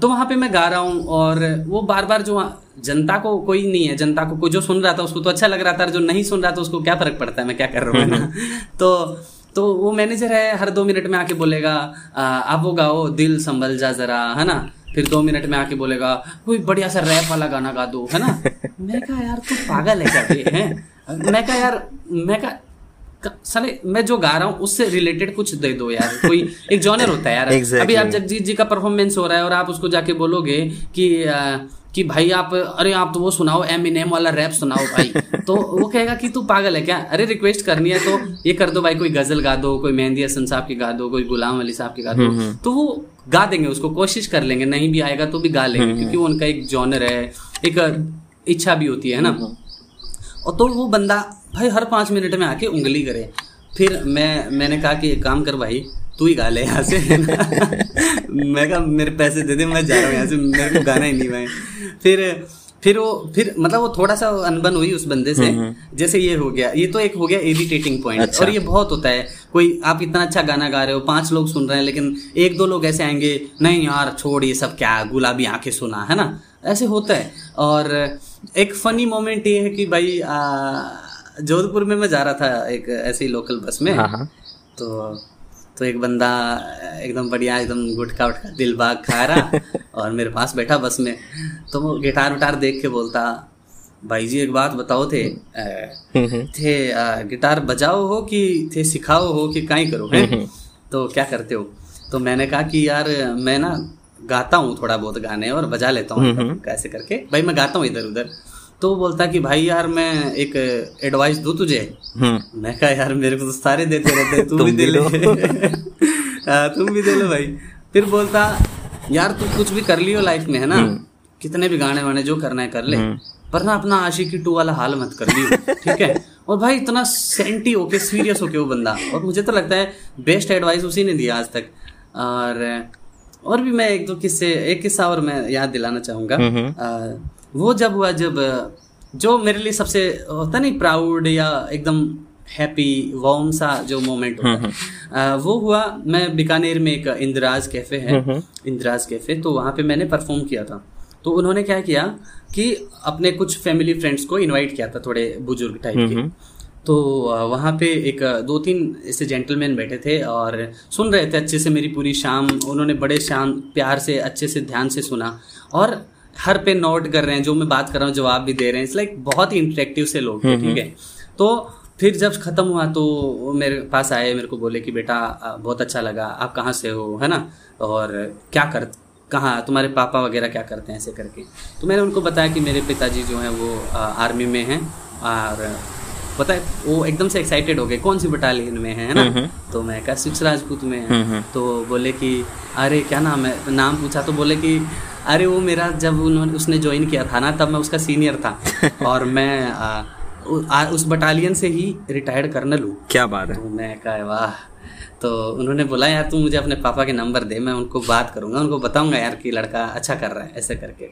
तो वहाँ पे मैं गा रहा हूँ और वो बार बार जो जनता को कोई नहीं है जनता को कोई जो सुन रहा था उसको तो अच्छा लग रहा था और जो नहीं सुन रहा था उसको क्या फ़र्क पड़ता है मैं क्या कर रहा हूँ ना? [laughs] तो तो वो मैनेजर है हर दो मिनट में आके बोलेगा आप वो गाओ दिल संभल जा जरा है ना? फिर दो मिनट में आके बोलेगा कोई बढ़िया सा रैप वाला गाना गा दो है ना? [laughs] मैं कहा यार तू पागल है क्या हैं? मैं कहा यार मैं कहा साले मैं जो गा रहा हूँ उससे रिलेटेड कुछ दे दो यार। कोई एक जॉनर होता है यार। Exactly. अभी आप जगजीत जी का परफॉर्मेंस हो रहा है और आप उसको जाके बोलोगे कि आ, कि भाई आप अरे आप तो वो सुनाओ एम इन एम वाला रैप सुनाओ भाई। [laughs] तो वो कहेगा कि तू पागल है क्या? अरे रिक्वेस्ट करनी है तो ये कर दो भाई कोई गज़ल गा दो कोई मेहंदी हसन साहब की गा दो कोई गुलाम अली साहब की गा दो। तो वो गा देंगे उसको कोशिश कर लेंगे नहीं भी आएगा तो भी गा लेंगे क्योंकि वो उनका एक जॉनर है एक इच्छा भी होती है ना? और तो वो बंदा भाई हर पाँच मिनट में आके उंगली करे। फिर मैं मैंने कहा कि एक काम कर भाई तू ही गा ले यहाँ से। [laughs] मैं कहा मेरे पैसे दे दे मैं जा रहा हूँ यहाँ से मेरे को गाना ही नहीं भाई। फिर फिर वो फिर मतलब वो थोड़ा सा अनबन हुई उस बंदे से। जैसे ये हो गया ये तो एक हो गया इरिटेटिंग पॉइंट अच्छा। और ये बहुत होता है। कोई आप इतना अच्छा गाना गा रहे हो पाँच लोग सुन रहे हैं लेकिन एक दो लोग ऐसे आएँगे नहीं यार छोड़ ये सब क्या गुलाबी आँखें सुना है ना? ऐसे होता है। और एक फनी मोमेंट ये है कि भाई आ, जोधपुर में मैं जा रहा था एक ऐसे लोकल बस में। हाँ हाँ। तो तो एक बंदा एकदम बढ़िया एकदम गुटखा उटका दिल बाग खा रहा [laughs] और मेरे पास बैठा बस में। तो वो गिटार विटार देख के बोलता भाई जी एक बात बताओ थे थे गिटार बजाओ हो कि थे सिखाओ हो कि काई करो है? तो क्या करते हो? तो मैंने कहा कि यार मैं ना गाता हूँ थोड़ा बहुत गाने और बजा लेता हूँ कैसे करके। भाई मैं गाता हूँ इधर उधर तो बोलता कि भाई यार मैं एक एडवाइस दू तुझे? हम्म। मैं कहा यार मेरे को तो सारे देते रहते हैं, तू तुम भी दे ले। [laughs] हाँ, तुम भी दे लो भाई। फिर बोलता यार तू कुछ भी कर लियो लाइफ में है ना? कितने भी गाने वाने जो करना है कर ले पर ना अपना आशिकी टू वाला हाल मत कर लियो [laughs] ठीक है? और भाई इतना सेंटी होके सीरियस होके वो बंदा। और मुझे तो लगता है बेस्ट एडवाइस उसी ने दिया आज तक। और और भी मैं एक दो किस्से एक किस्सा और मैं याद दिलाना चाहूँगा। वो जब हुआ जब जो मेरे लिए सबसे होता नहीं प्राउड या एकदम हैप्पी वॉर्म सा जो मोमेंट होता है आ, वो हुआ मैं बीकानेर में एक इंदिराज कैफ़े है इंदिराज कैफ़े तो वहाँ पे मैंने परफॉर्म किया था। तो उन्होंने क्या किया कि अपने कुछ फैमिली फ्रेंड्स को इनवाइट किया था थोड़े बुज़ुर्ग टाइप के। तो वहाँ पे एक दो तीन ऐसे जेंटलमैन बैठे थे और सुन रहे थे अच्छे से मेरी पूरी शाम। उन्होंने बड़े शाम प्यार से अच्छे से ध्यान से सुना। और हर पे नोट कर रहे हैं जो मैं बात कर रहा हूँ जवाब भी दे रहे हैं। इट्स लाइक बहुत ही इंटरेक्टिव से लोग थे ठीक है? तो फिर जब खत्म हुआ तो मेरे पास आए मेरे को बोले कि बेटा बहुत अच्छा लगा आप कहाँ से हो? है ना? और क्या कर कहाँ तुम्हारे पापा वगैरह क्या करते हैं ऐसे करके। तो मैंने उनको बताया कि मेरे पिताजी जो हैं वो आर्मी में हैं और पता है वो एकदम से एक्साइटेड हो गए कौन सी बटालियन में है? है ना? तो मैं कहा सिक्स राजपूत में है। तो बोले कि अरे क्या नाम है? नाम पूछा तो बोले कि अरे वो मेरा जब उन्होंने उसने ज्वाइन किया था ना तब मैं उसका सीनियर था। [laughs] और मैं आ, उ- आ, उस बटालियन से ही रिटायर्ड कर्नल हूँ। क्या बात है। तो मैं कहा वाह तो उन्होंने बोला यार तू मुझे अपने पापा के नंबर दे मैं उनको बात करूँगा उनको बताऊँगा यार कि लड़का अच्छा कर रहा है ऐसे करके।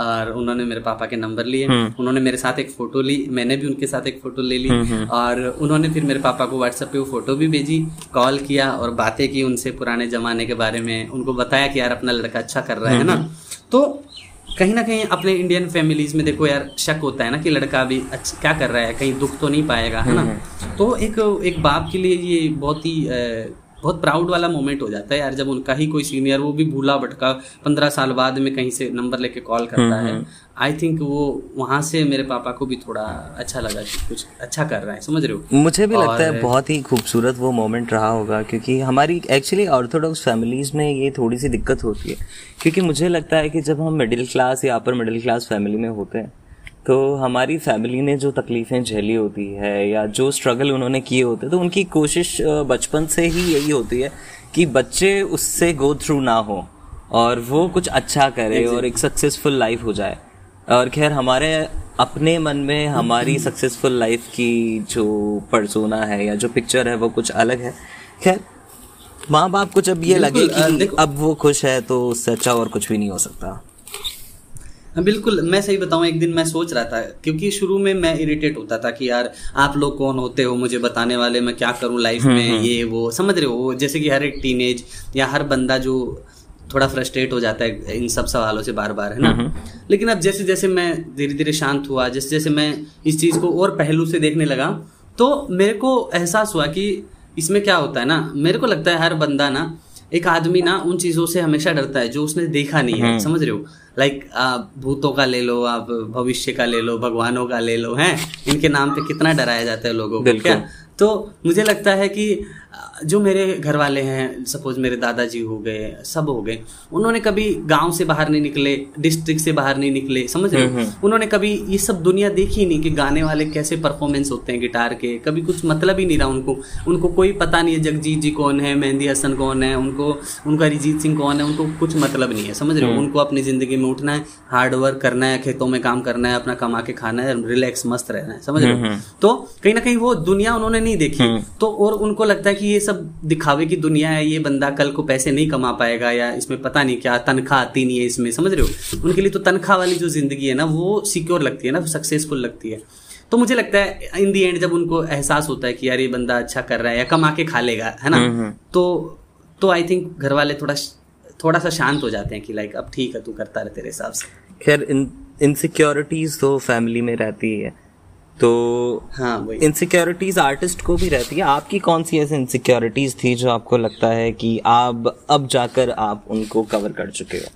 और उन्होंने मेरे पापा के नंबर लिए उन्होंने मेरे साथ एक फ़ोटो ली मैंने भी उनके साथ एक फ़ोटो ले ली और उन्होंने फिर मेरे पापा को व्हाट्सएप पे वो फ़ोटो भी भेजी कॉल किया और बातें की उनसे पुराने जमाने के बारे में उनको बताया कि यार अपना लड़का अच्छा कर रहा है ना? तो कहीं ना कहीं अपने इंडियन फैमिलीज़ में देखो यार शक होता है ना कि लड़का अभी अच्छा क्या कर रहा है कहीं दुख तो नहीं पाएगा है ना? तो एक एक बाप के लिए ये बहुत ही बहुत प्राउड वाला मोमेंट हो जाता है यार जब उनका ही कोई सीनियर वो भी भूला भटका पंद्रह साल बाद में कहीं से नंबर लेके कॉल करता है। आई थिंक वो वहाँ से मेरे पापा को भी थोड़ा अच्छा लगा कि कुछ अच्छा कर रहा है समझ रहे हो? मुझे भी लगता है बहुत ही खूबसूरत वो मोमेंट रहा होगा क्योंकि हमारी एक्चुअली ऑर्थोडॉक्स फैमिलीज़ में ये थोड़ी सी दिक्कत होती है। क्योंकि मुझे लगता है कि जब हम मिडिल क्लास या अपर मिडिल क्लास फैमिली में होते हैं तो हमारी फैमिली ने जो तकलीफ़ें झेली होती है या जो स्ट्रगल उन्होंने किए होते हैं तो उनकी कोशिश बचपन से ही यही होती है कि बच्चे उससे गो थ्रू ना हो और वो कुछ अच्छा करे और एक सक्सेसफुल लाइफ हो जाए। और खैर हमारे अपने मन में हमारी सक्सेसफुल लाइफ की जो परसोना है या जो पिक्चर है वो कुछ अलग है। खैर माँ बाप को जब ये लगे कि अब वो खुश है तो उससे अच्छा और कुछ भी नहीं हो सकता। हाँ, बिल्कुल मैं सही बताऊँ एक दिन मैं सोच रहा था क्योंकि शुरू में मैं इरिटेट होता था कि यार आप लोग कौन होते हो मुझे बताने वाले मैं क्या करूँ लाइफ में ये वो समझ रहे हो जैसे कि हर एक टीनेज या हर बंदा जो थोड़ा फ्रस्ट्रेट हो जाता है इन सब सवालों से बार बार है ना? लेकिन अब जैसे जैसे मैं धीरे धीरे शांत हुआ जैसे जैसे मैं इस चीज़ को और पहलू से देखने लगा तो मेरे को एहसास हुआ कि इसमें क्या होता है ना मेरे को लगता है हर बंदा ना एक आदमी ना उन चीज़ों से हमेशा डरता है जो उसने देखा नहीं है समझ रहे हो? लाइक आप भूतों का ले लो आप भविष्य का ले लो भगवानों का ले लो हैं? इनके नाम पे कितना डराया जाता है लोगों को क्या? तो मुझे लगता है कि जो मेरे घर वाले हैं सपोज़ मेरे दादाजी हो गए सब हो गए उन्होंने कभी गाँव से बाहर नहीं निकले डिस्ट्रिक्ट से बाहर नहीं निकले समझ रहे हो? उन्होंने कभी ये सब दुनिया देखी नहीं कि गाने वाले कैसे परफॉर्मेंस होते हैं गिटार के कभी कुछ मतलब ही नहीं रहा उनको। उनको कोई पता नहीं है जगजीत जी कौन है मेहंदी हसन कौन है उनको उनका अरिजीत सिंह कौन है उनको कुछ मतलब नहीं है समझ रहे हो? उनको अपनी ज़िंदगी में उठना है हार्ड वर्क करना है खेतों में काम करना है अपना कमा के खाना है रिलैक्स मस्त रहना है समझ रहे हो? तो कहीं ना कहीं वो दुनिया उन्होंने नहीं देखी। तो और उनको लगता है कि ये सब दिखावे की दुनिया है ये बंदा कल को पैसे नहीं कमा पाएगा या इसमें पता नहीं क्या तनख्वाह आती नहीं है इसमें समझ रहे हो? उनके लिए तो तनख्वाह वाली जो ज़िंदगी है ना वो सिक्योर लगती है ना सक्सेसफुल लगती है। तो मुझे लगता है इन दी एंड जब उनको एहसास होता है कि यार ये बंदा अच्छा कर रहा है या कमा के खा लेगा है ना? हम्म, हम्म। तो तो आई थिंक घर वाले थोड़ा थोड़ा सा शांत हो जाते हैं कि लाइक अब ठीक है तू करता रहे तेरे हिसाब से। खैर इनसिक्योरिटीज तो फैमिली में रहती है। तो हाँ इनसिक्योरिटीज आर्टिस्ट को भी रहती है। आपकी कौन सी ऐसी इनसिक्योरिटीज थी जो आपको लगता है कि आप अब जाकर आप उनको कवर कर चुके हो?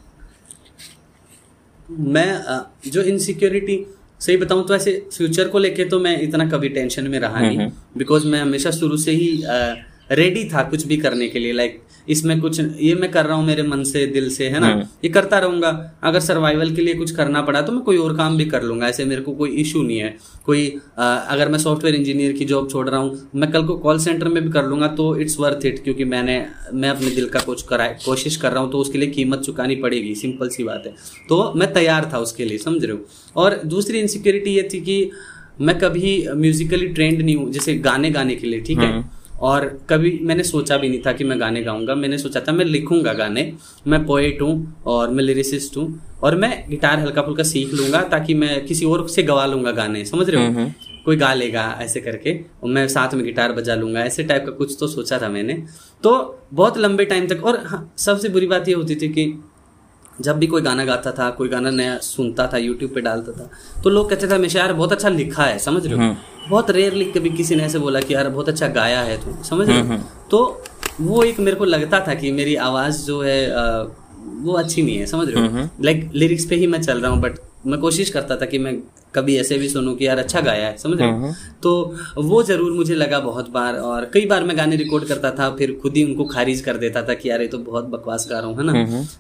मैं जो इनसिक्योरिटी सही बताऊँ तो ऐसे फ्यूचर को लेके तो मैं इतना कभी टेंशन में रहा नहीं। बिकॉज़ मैं हमेशा शुरू से ही रेडी था कुछ भी करने के लिए। लाइक इसमें कुछ ये मैं कर रहा हूँ मेरे मन से दिल से है ना? हम्म। ये करता रहूँगा। अगर सर्वाइवल के लिए कुछ करना पड़ा तो मैं कोई और काम भी कर लूँगा। ऐसे मेरे को कोई इशू नहीं है। कोई आ, अगर मैं सॉफ्टवेयर इंजीनियर की जॉब छोड़ रहा हूँ मैं कल को कॉल सेंटर में भी कर लूँगा तो इट्स वर्थ इट क्योंकि मैंने मैं अपने दिल का कुछ करा कोशिश कर रहा हूँ तो उसके लिए कीमत चुकानी पड़ेगी। सिंपल सी बात है। तो मैं तैयार था उसके लिए समझ रहे हो? और दूसरी इनसिक्योरिटी ये थी कि मैं कभी म्यूजिकली ट्रेंड नहीं हूँ जैसे गाने गाने के लिए ठीक है? हम्म। और कभी मैंने सोचा भी नहीं था कि मैं गाने गाऊँगा। मैंने सोचा था मैं लिखूँगा गाने। मैं पोएट हूँ और मैं लिरिसिस्ट हूँ और मैं गिटार हल्का फुल्का सीख लूँगा ताकि मैं किसी और से गवा लूँगा गाने। समझ रहे हो? हम्म, हम्म। कोई गा लेगा ऐसे करके और मैं साथ में गिटार बजा लूँगा। ऐसे टाइप का कुछ तो सोचा था मैंने। तो बहुत लंबे टाइम तक और हाँ, सबसे बुरी बात ये होती थी कि जब भी कोई गाना गाता था कोई गाना नया सुनता था यूट्यूब पे डालता था तो लोग कहते थे हमेशा यार बहुत अच्छा लिखा है समझ रहे हो हम्म। बहुत रेयरली कभी किसी ने ऐसे बोला कि यार बहुत अच्छा गाया है तू समझ रहे हो हम्म, हम्म। तो वो एक मेरे को लगता था कि मेरी आवाज़ जो है वो अच्छी नहीं है समझ रहे हो लाइक लिरिक्स पे ही मैं चल रहा हूँ बट मैं कोशिश करता था कि मैं कभी ऐसे भी सुनूं कि यार अच्छा गाया है समझ रहे तो वो ज़रूर मुझे लगा बहुत बार और कई बार मैं गाने रिकॉर्ड करता था फिर खुद ही उनको खारिज कर देता था कि यार ये तो बहुत बकवास गा रहा हूँ है ना?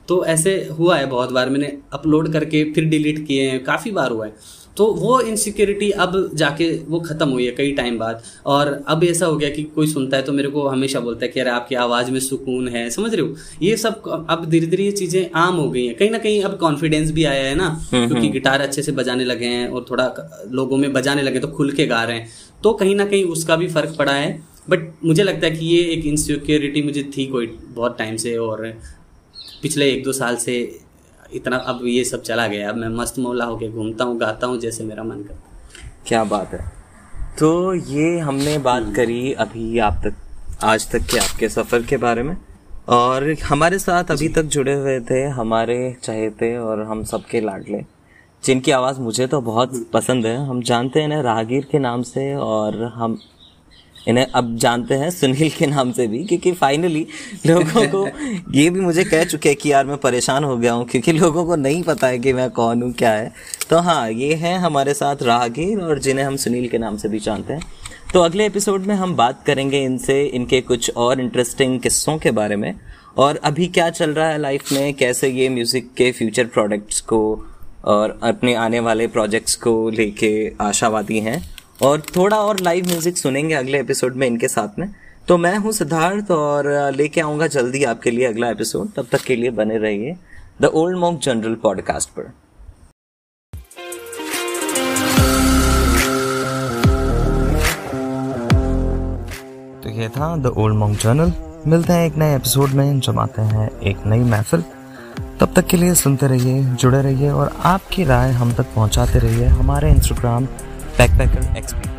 तो ऐसे हुआ है बहुत बार मैंने अपलोड करके फिर डिलीट किए हैं काफ़ी बार हुआ है। तो वो इनसिक्योरिटी अब जाके वो खत्म हुई है कई टाइम बाद। और अब ऐसा हो गया कि कोई सुनता है तो मेरे को हमेशा बोलता है कि अरे आपकी आवाज़ में सुकून है समझ रहे हो? ये सब अब धीरे धीरे ये चीज़ें आम हो गई हैं। कहीं ना कहीं अब कॉन्फिडेंस भी आया है ना हम्म, क्योंकि हम्म। गिटार अच्छे से बजाने लगे हैं और थोड़ा लोगों में बजाने लगे तो खुल के गा रहे हैं। तो कहीं ना कहीं उसका भी फ़र्क पड़ा है। बट मुझे लगता है कि ये एक इनसिक्योरिटी मुझे थी कोई बहुत टाइम से और पिछले एक दो साल से इतना अब ये सब चला गया अब मैं मस्त मौला होके घूमता हूँ गाता हूँ जैसे मेरा मन करता क्या बात है। तो ये हमने बात हम्म। करी अभी आप तक आज तक के आपके सफ़र के बारे में। और हमारे साथ अभी तक जुड़े हुए थे हमारे चहेते और हम सबके लाडले जिनकी आवाज़ मुझे तो बहुत पसंद है। हम जानते हैं ना राहगीर के नाम से और हम इन्हें अब जानते हैं सुनील के नाम से भी, क्योंकि फाइनली लोगों को ये भी मुझे कह चुके हैं कि यार मैं परेशान हो गया हूँ, क्योंकि लोगों को नहीं पता है कि मैं कौन हूँ, क्या है। तो हाँ ये हैं हमारे साथ राहगीर और जिन्हें हम सुनील के नाम से भी जानते हैं। तो अगले एपिसोड में हम बात करेंगे इनसे, इनके कुछ और इंटरेस्टिंग किस्सों के बारे में, और अभी क्या चल रहा है लाइफ में, कैसे ये म्यूज़िक के फ्यूचर प्रोडक्ट्स को और अपने आने वाले प्रोजेक्ट्स को लेके आशावादी हैं। और थोड़ा और लाइव म्यूज़िक सुनेंगे अगले एपिसोड में इनके साथ में। तो मैं हूँ सिद्धार्थ और लेके आऊँगा जल्दी आपके लिए अगला एपिसोड तब तक के लिए बने रहिए the Old Monk Journal podcast पर। तो ये था द ओल्ड मॉन्क जर्नल मिलते हैं एक नए एपिसोड में, जमाते हैं एक नई महफिल। तब तक के लिए सुनते रहिए, जुड़े रहिए और आपकी राय हम तक पहुंचाते रहिए हमारे इंस्टाग्राम backpacker xp